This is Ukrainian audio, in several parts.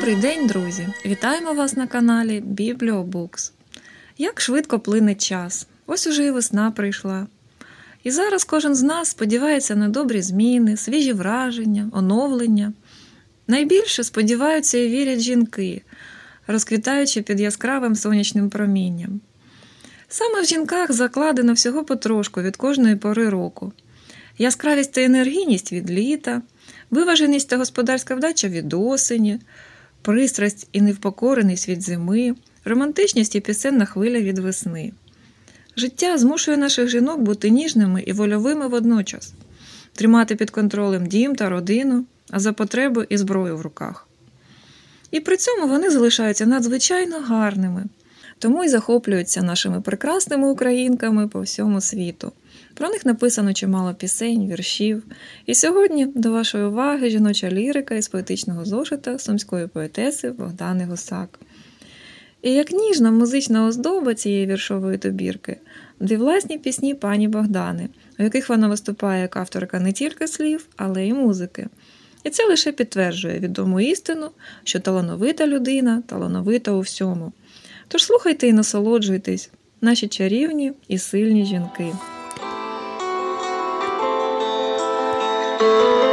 Добрий день, друзі! Вітаємо вас на каналі Бібліобукс. Як швидко плине час. Ось уже і весна прийшла. І зараз кожен з нас сподівається на добрі зміни, свіжі враження, оновлення. Найбільше сподіваються і вірять жінки, розквітаючи під яскравим сонячним промінням. Саме в жінках закладено всього потрошку від кожної пори року. Яскравість та енергійність від літа, виваженість та господарська вдача від осені, пристрасть і невпокореність від зими, романтичність і пісенна хвиля від весни. Життя змушує наших жінок бути ніжними і вольовими водночас, тримати під контролем дім та родину, а за потребу і зброю в руках. І при цьому вони залишаються надзвичайно гарними, тому й захоплюються нашими прекрасними українками по всьому світу. Про них написано чимало пісень, віршів. І сьогодні до вашої уваги жіноча лірика із поетичного зошита сумської поетеси Богдани Гусак. І як ніжна музична оздоба цієї віршової добірки, дві власні пісні пані Богдани, у яких вона виступає як авторка не тільки слів, але й музики. І це лише підтверджує відому істину, що талановита людина талановита у всьому. Тож слухайте і насолоджуйтесь, наші чарівні і сильні жінки. Música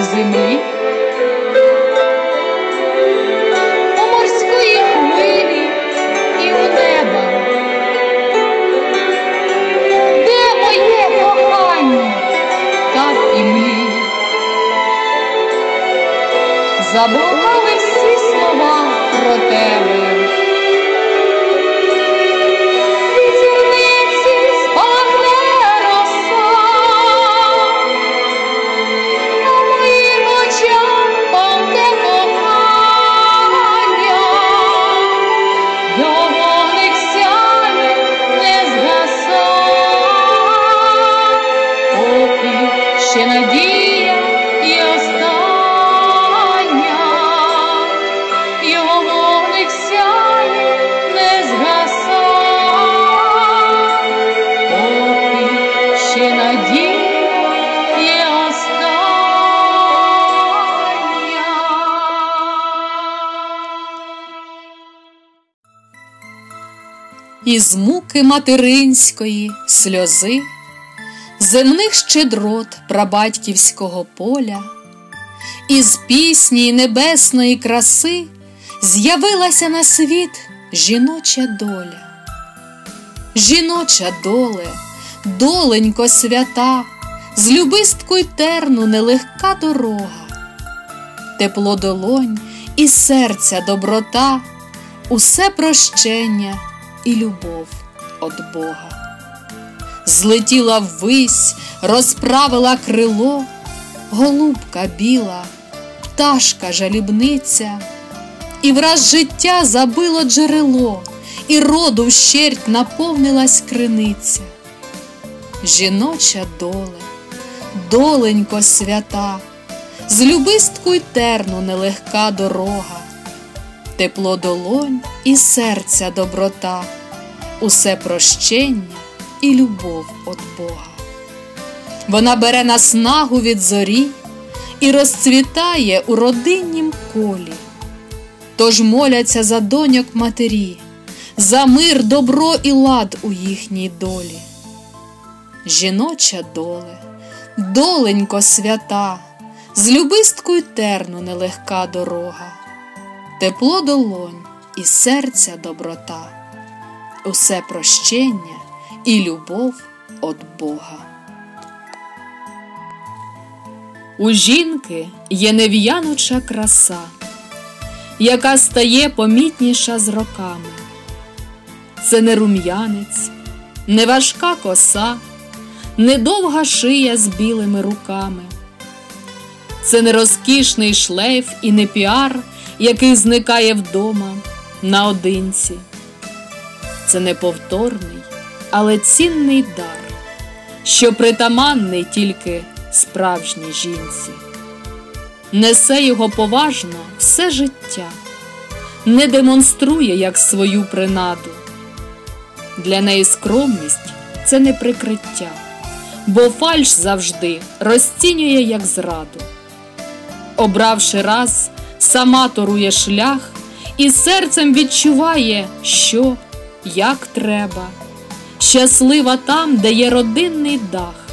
і землі. У морської хвилі і у неба. Де моє кохання, так і мрії? Заблукали всі слова про те. Із муки материнської сльози, земних щедрот прабатьківського поля, із пісні небесної краси з'явилася на світ жіноча доля. Жіноча доле, доленько свята, з любисткою терну нелегка дорога, тепло долонь і серця доброта, усе прощення і любов от Бога. Злетіла ввись, розправила крило, голубка біла, пташка жалібниця, і враз життя забило джерело, і роду вщерть наповнилась криниця. Жіноча доле, доленько свята, з любисткою терну нелегка дорога, тепло долонь і серця доброта, усе прощення і любов от Бога. Вона бере наснагу від зорі і розцвітає у родиннім колі. Тож моляться за доньок матері, за мир, добро і лад у їхній долі. Жіноча доле, доленько свята, з любисткою терну нелегка дорога, тепло долонь і серця доброта, усе прощення і любов от Бога. У жінки є нев'януча краса, яка стає помітніша з роками. Це не рум'янець, не важка коса, не довга шия з білими руками. Це не розкішний шлейф і не піар, який зникає вдома наодинці. Це неповторний, але цінний дар, що притаманний тільки справжній жінці. Несе його поважно все життя, не демонструє як свою принаду. Для неї скромність це не прикриття, бо фальш завжди розцінює як зраду. Обравши раз, сама торує шлях і серцем відчуває, що, як треба, щаслива там, де є родинний дах,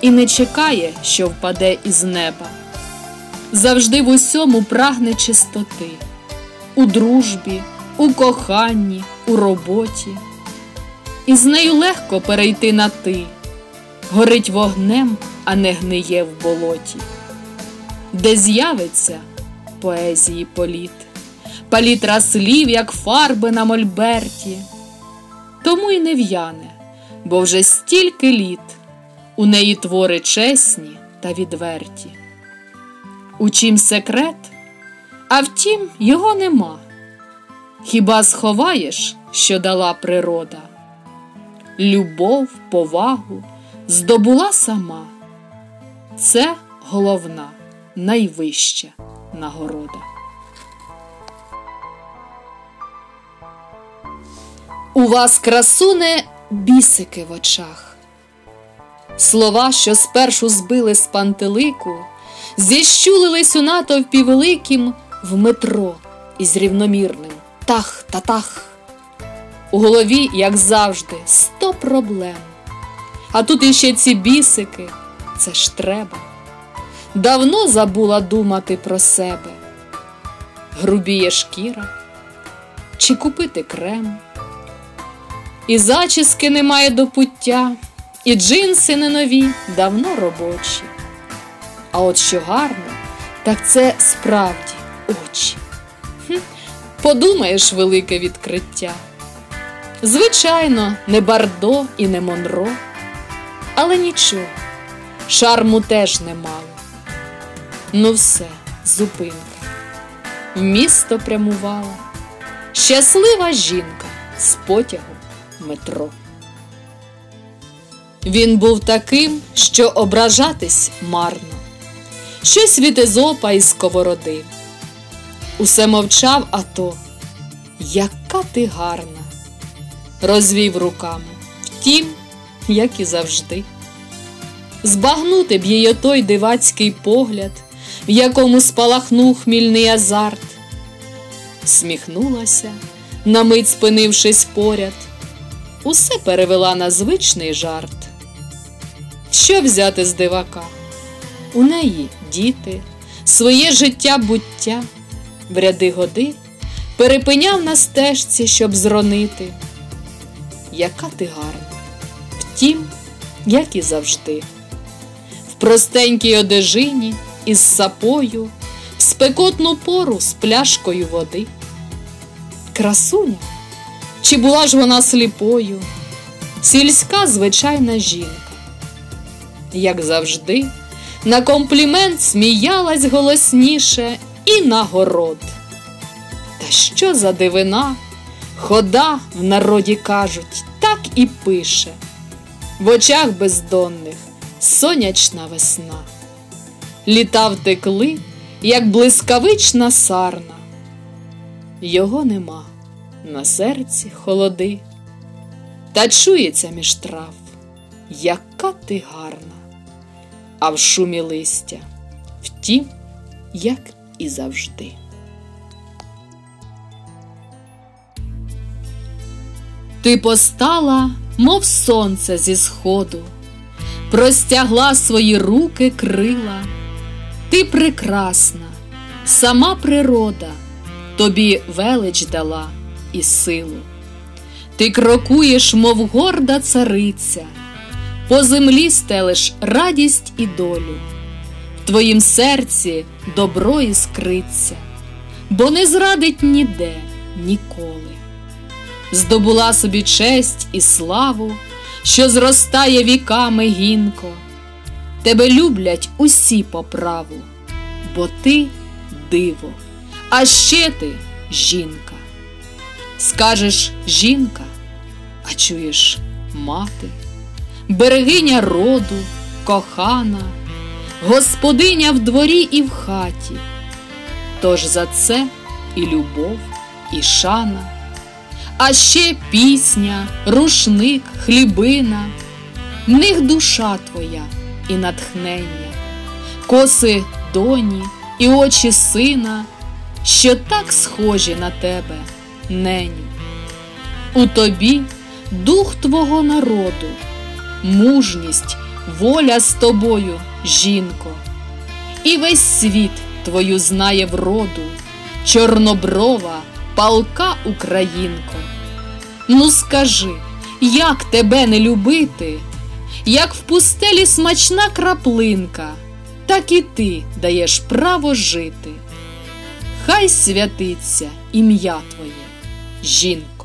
і не чекає, що впаде із неба. Завжди в усьому прагне чистоти, у дружбі, у коханні, у роботі. І з нею легко перейти на ти, горить вогнем, а не гниє в болоті, де з'явиться поезії політ, палітра слів, як фарби на мольберті, тому й не в'яне, бо вже стільки літ у неї твори чесні та відверті. У чим секрет, а втім, його нема. Хіба сховаєш, що дала природа? Любов, повагу здобула сама. Це головна, найвища нагорода. У вас, красуне, бісики в очах. Слова, що спершу збили з пантелику, зіщулились у натовпі великим в метро із рівномірним тах та тах. У голові, як завжди, сто проблем. А тут іще ці бісики, це ж треба. Давно забула думати про себе. Грубіє шкіра, чи купити крем. І зачіски немає до пуття, і джинси не нові, давно робочі. А от що гарно, так це справді очі. Подумаєш, велике відкриття. Звичайно, не Бардо і не Монро, але нічого, шарму теж немало. Ну все, зупинка. Місто прямувала щаслива жінка з потягу метро. Він був таким, що ображатись марно, щось від езопа із сковороди. Усе мовчав, а то, яка ти гарна, розвів руками, втім, як і завжди. Збагнути б її той дивацький погляд, в якому спалахнув хмільний азарт. Сміхнулася, на мить спинившись поряд, усе перевела на звичний жарт. Що взяти з дивака? У неї діти, своє життя буття, в ряди годи перепиняв на стежці, щоб зронити. Яка ти гарна, втім, як і завжди, в простенькій одежині із сапою, в спекотну пору з пляшкою води. Красуня, чи була ж вона сліпою, сільська звичайна жінка, як завжди, на комплімент сміялась голосніше і нагород. Та що за дивина, хода в народі кажуть, так і пише, в очах бездонних сонячна весна. Літа втекли, як блискавична сарна. Його нема, на серці холоди, та чується між трав, яка ти гарна, а в шумі листя, втім, як і завжди. Ти постала, мов сонце зі сходу, простягла свої руки крила, ти прекрасна, сама природа тобі велич дала і силу. Ти крокуєш, мов горда цариця, по землі стелиш радість і долю, в твоїм серці добро іскриться, бо не зрадить ніде ніколи здобула собі честь і славу, що зростає віками гінко. Тебе люблять усі по праву, бо ти диво, а ще ти жінка. Скажеш жінка, а чуєш мати, берегиня роду, кохана, господиня в дворі і в хаті. Тож за це і любов, і шана а ще пісня, рушник, хлібина, в них душа твоя і натхнення, коси доні і очі сина, що так схожі на тебе, неню. У тобі дух твого народу, мужність, воля з тобою, жінко, і весь світ твою знає вроду, чорноброва палка українко. Ну скажи, як тебе не любити, як в пустелі смачна краплинка, так і ти даєш право жити. Хай святиться ім'я твоє, жінко.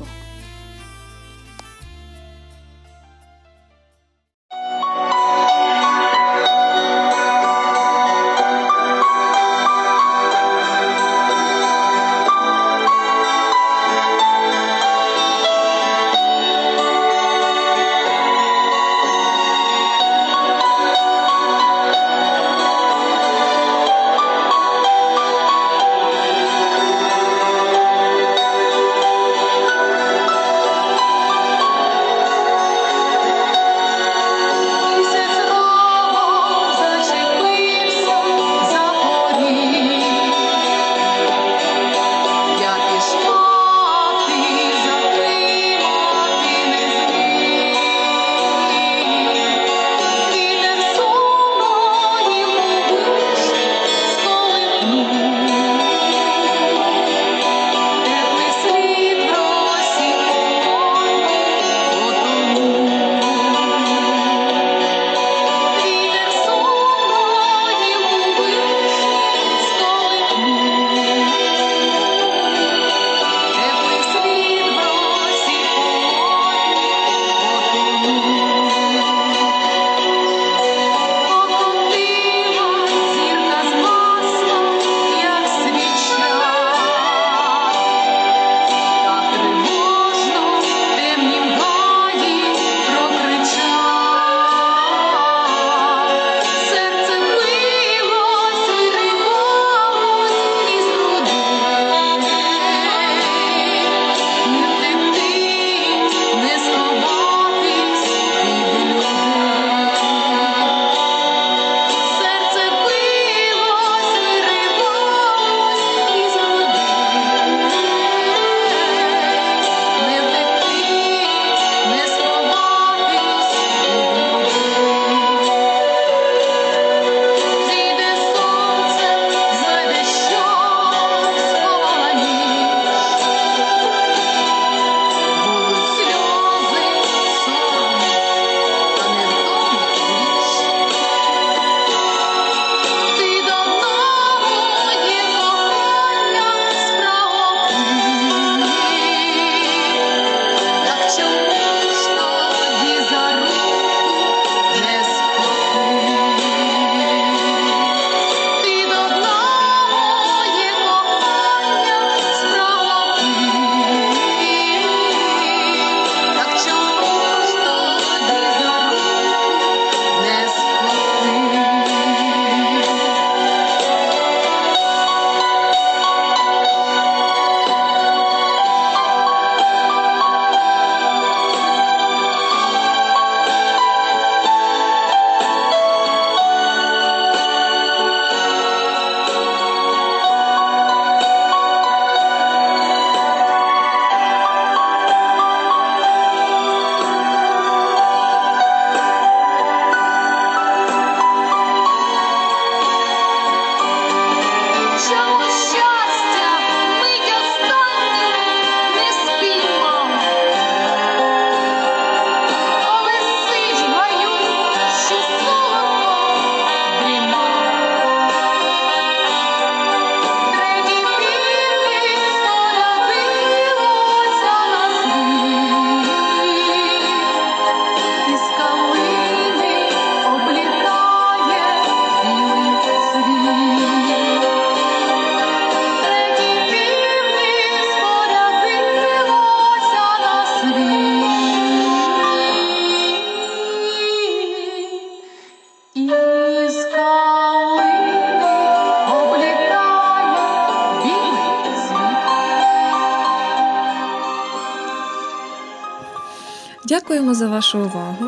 Дякуємо за вашу увагу.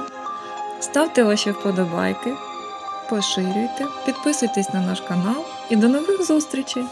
Ставте ваші вподобайки, поширюйте, підписуйтесь на наш канал і до нових зустрічей!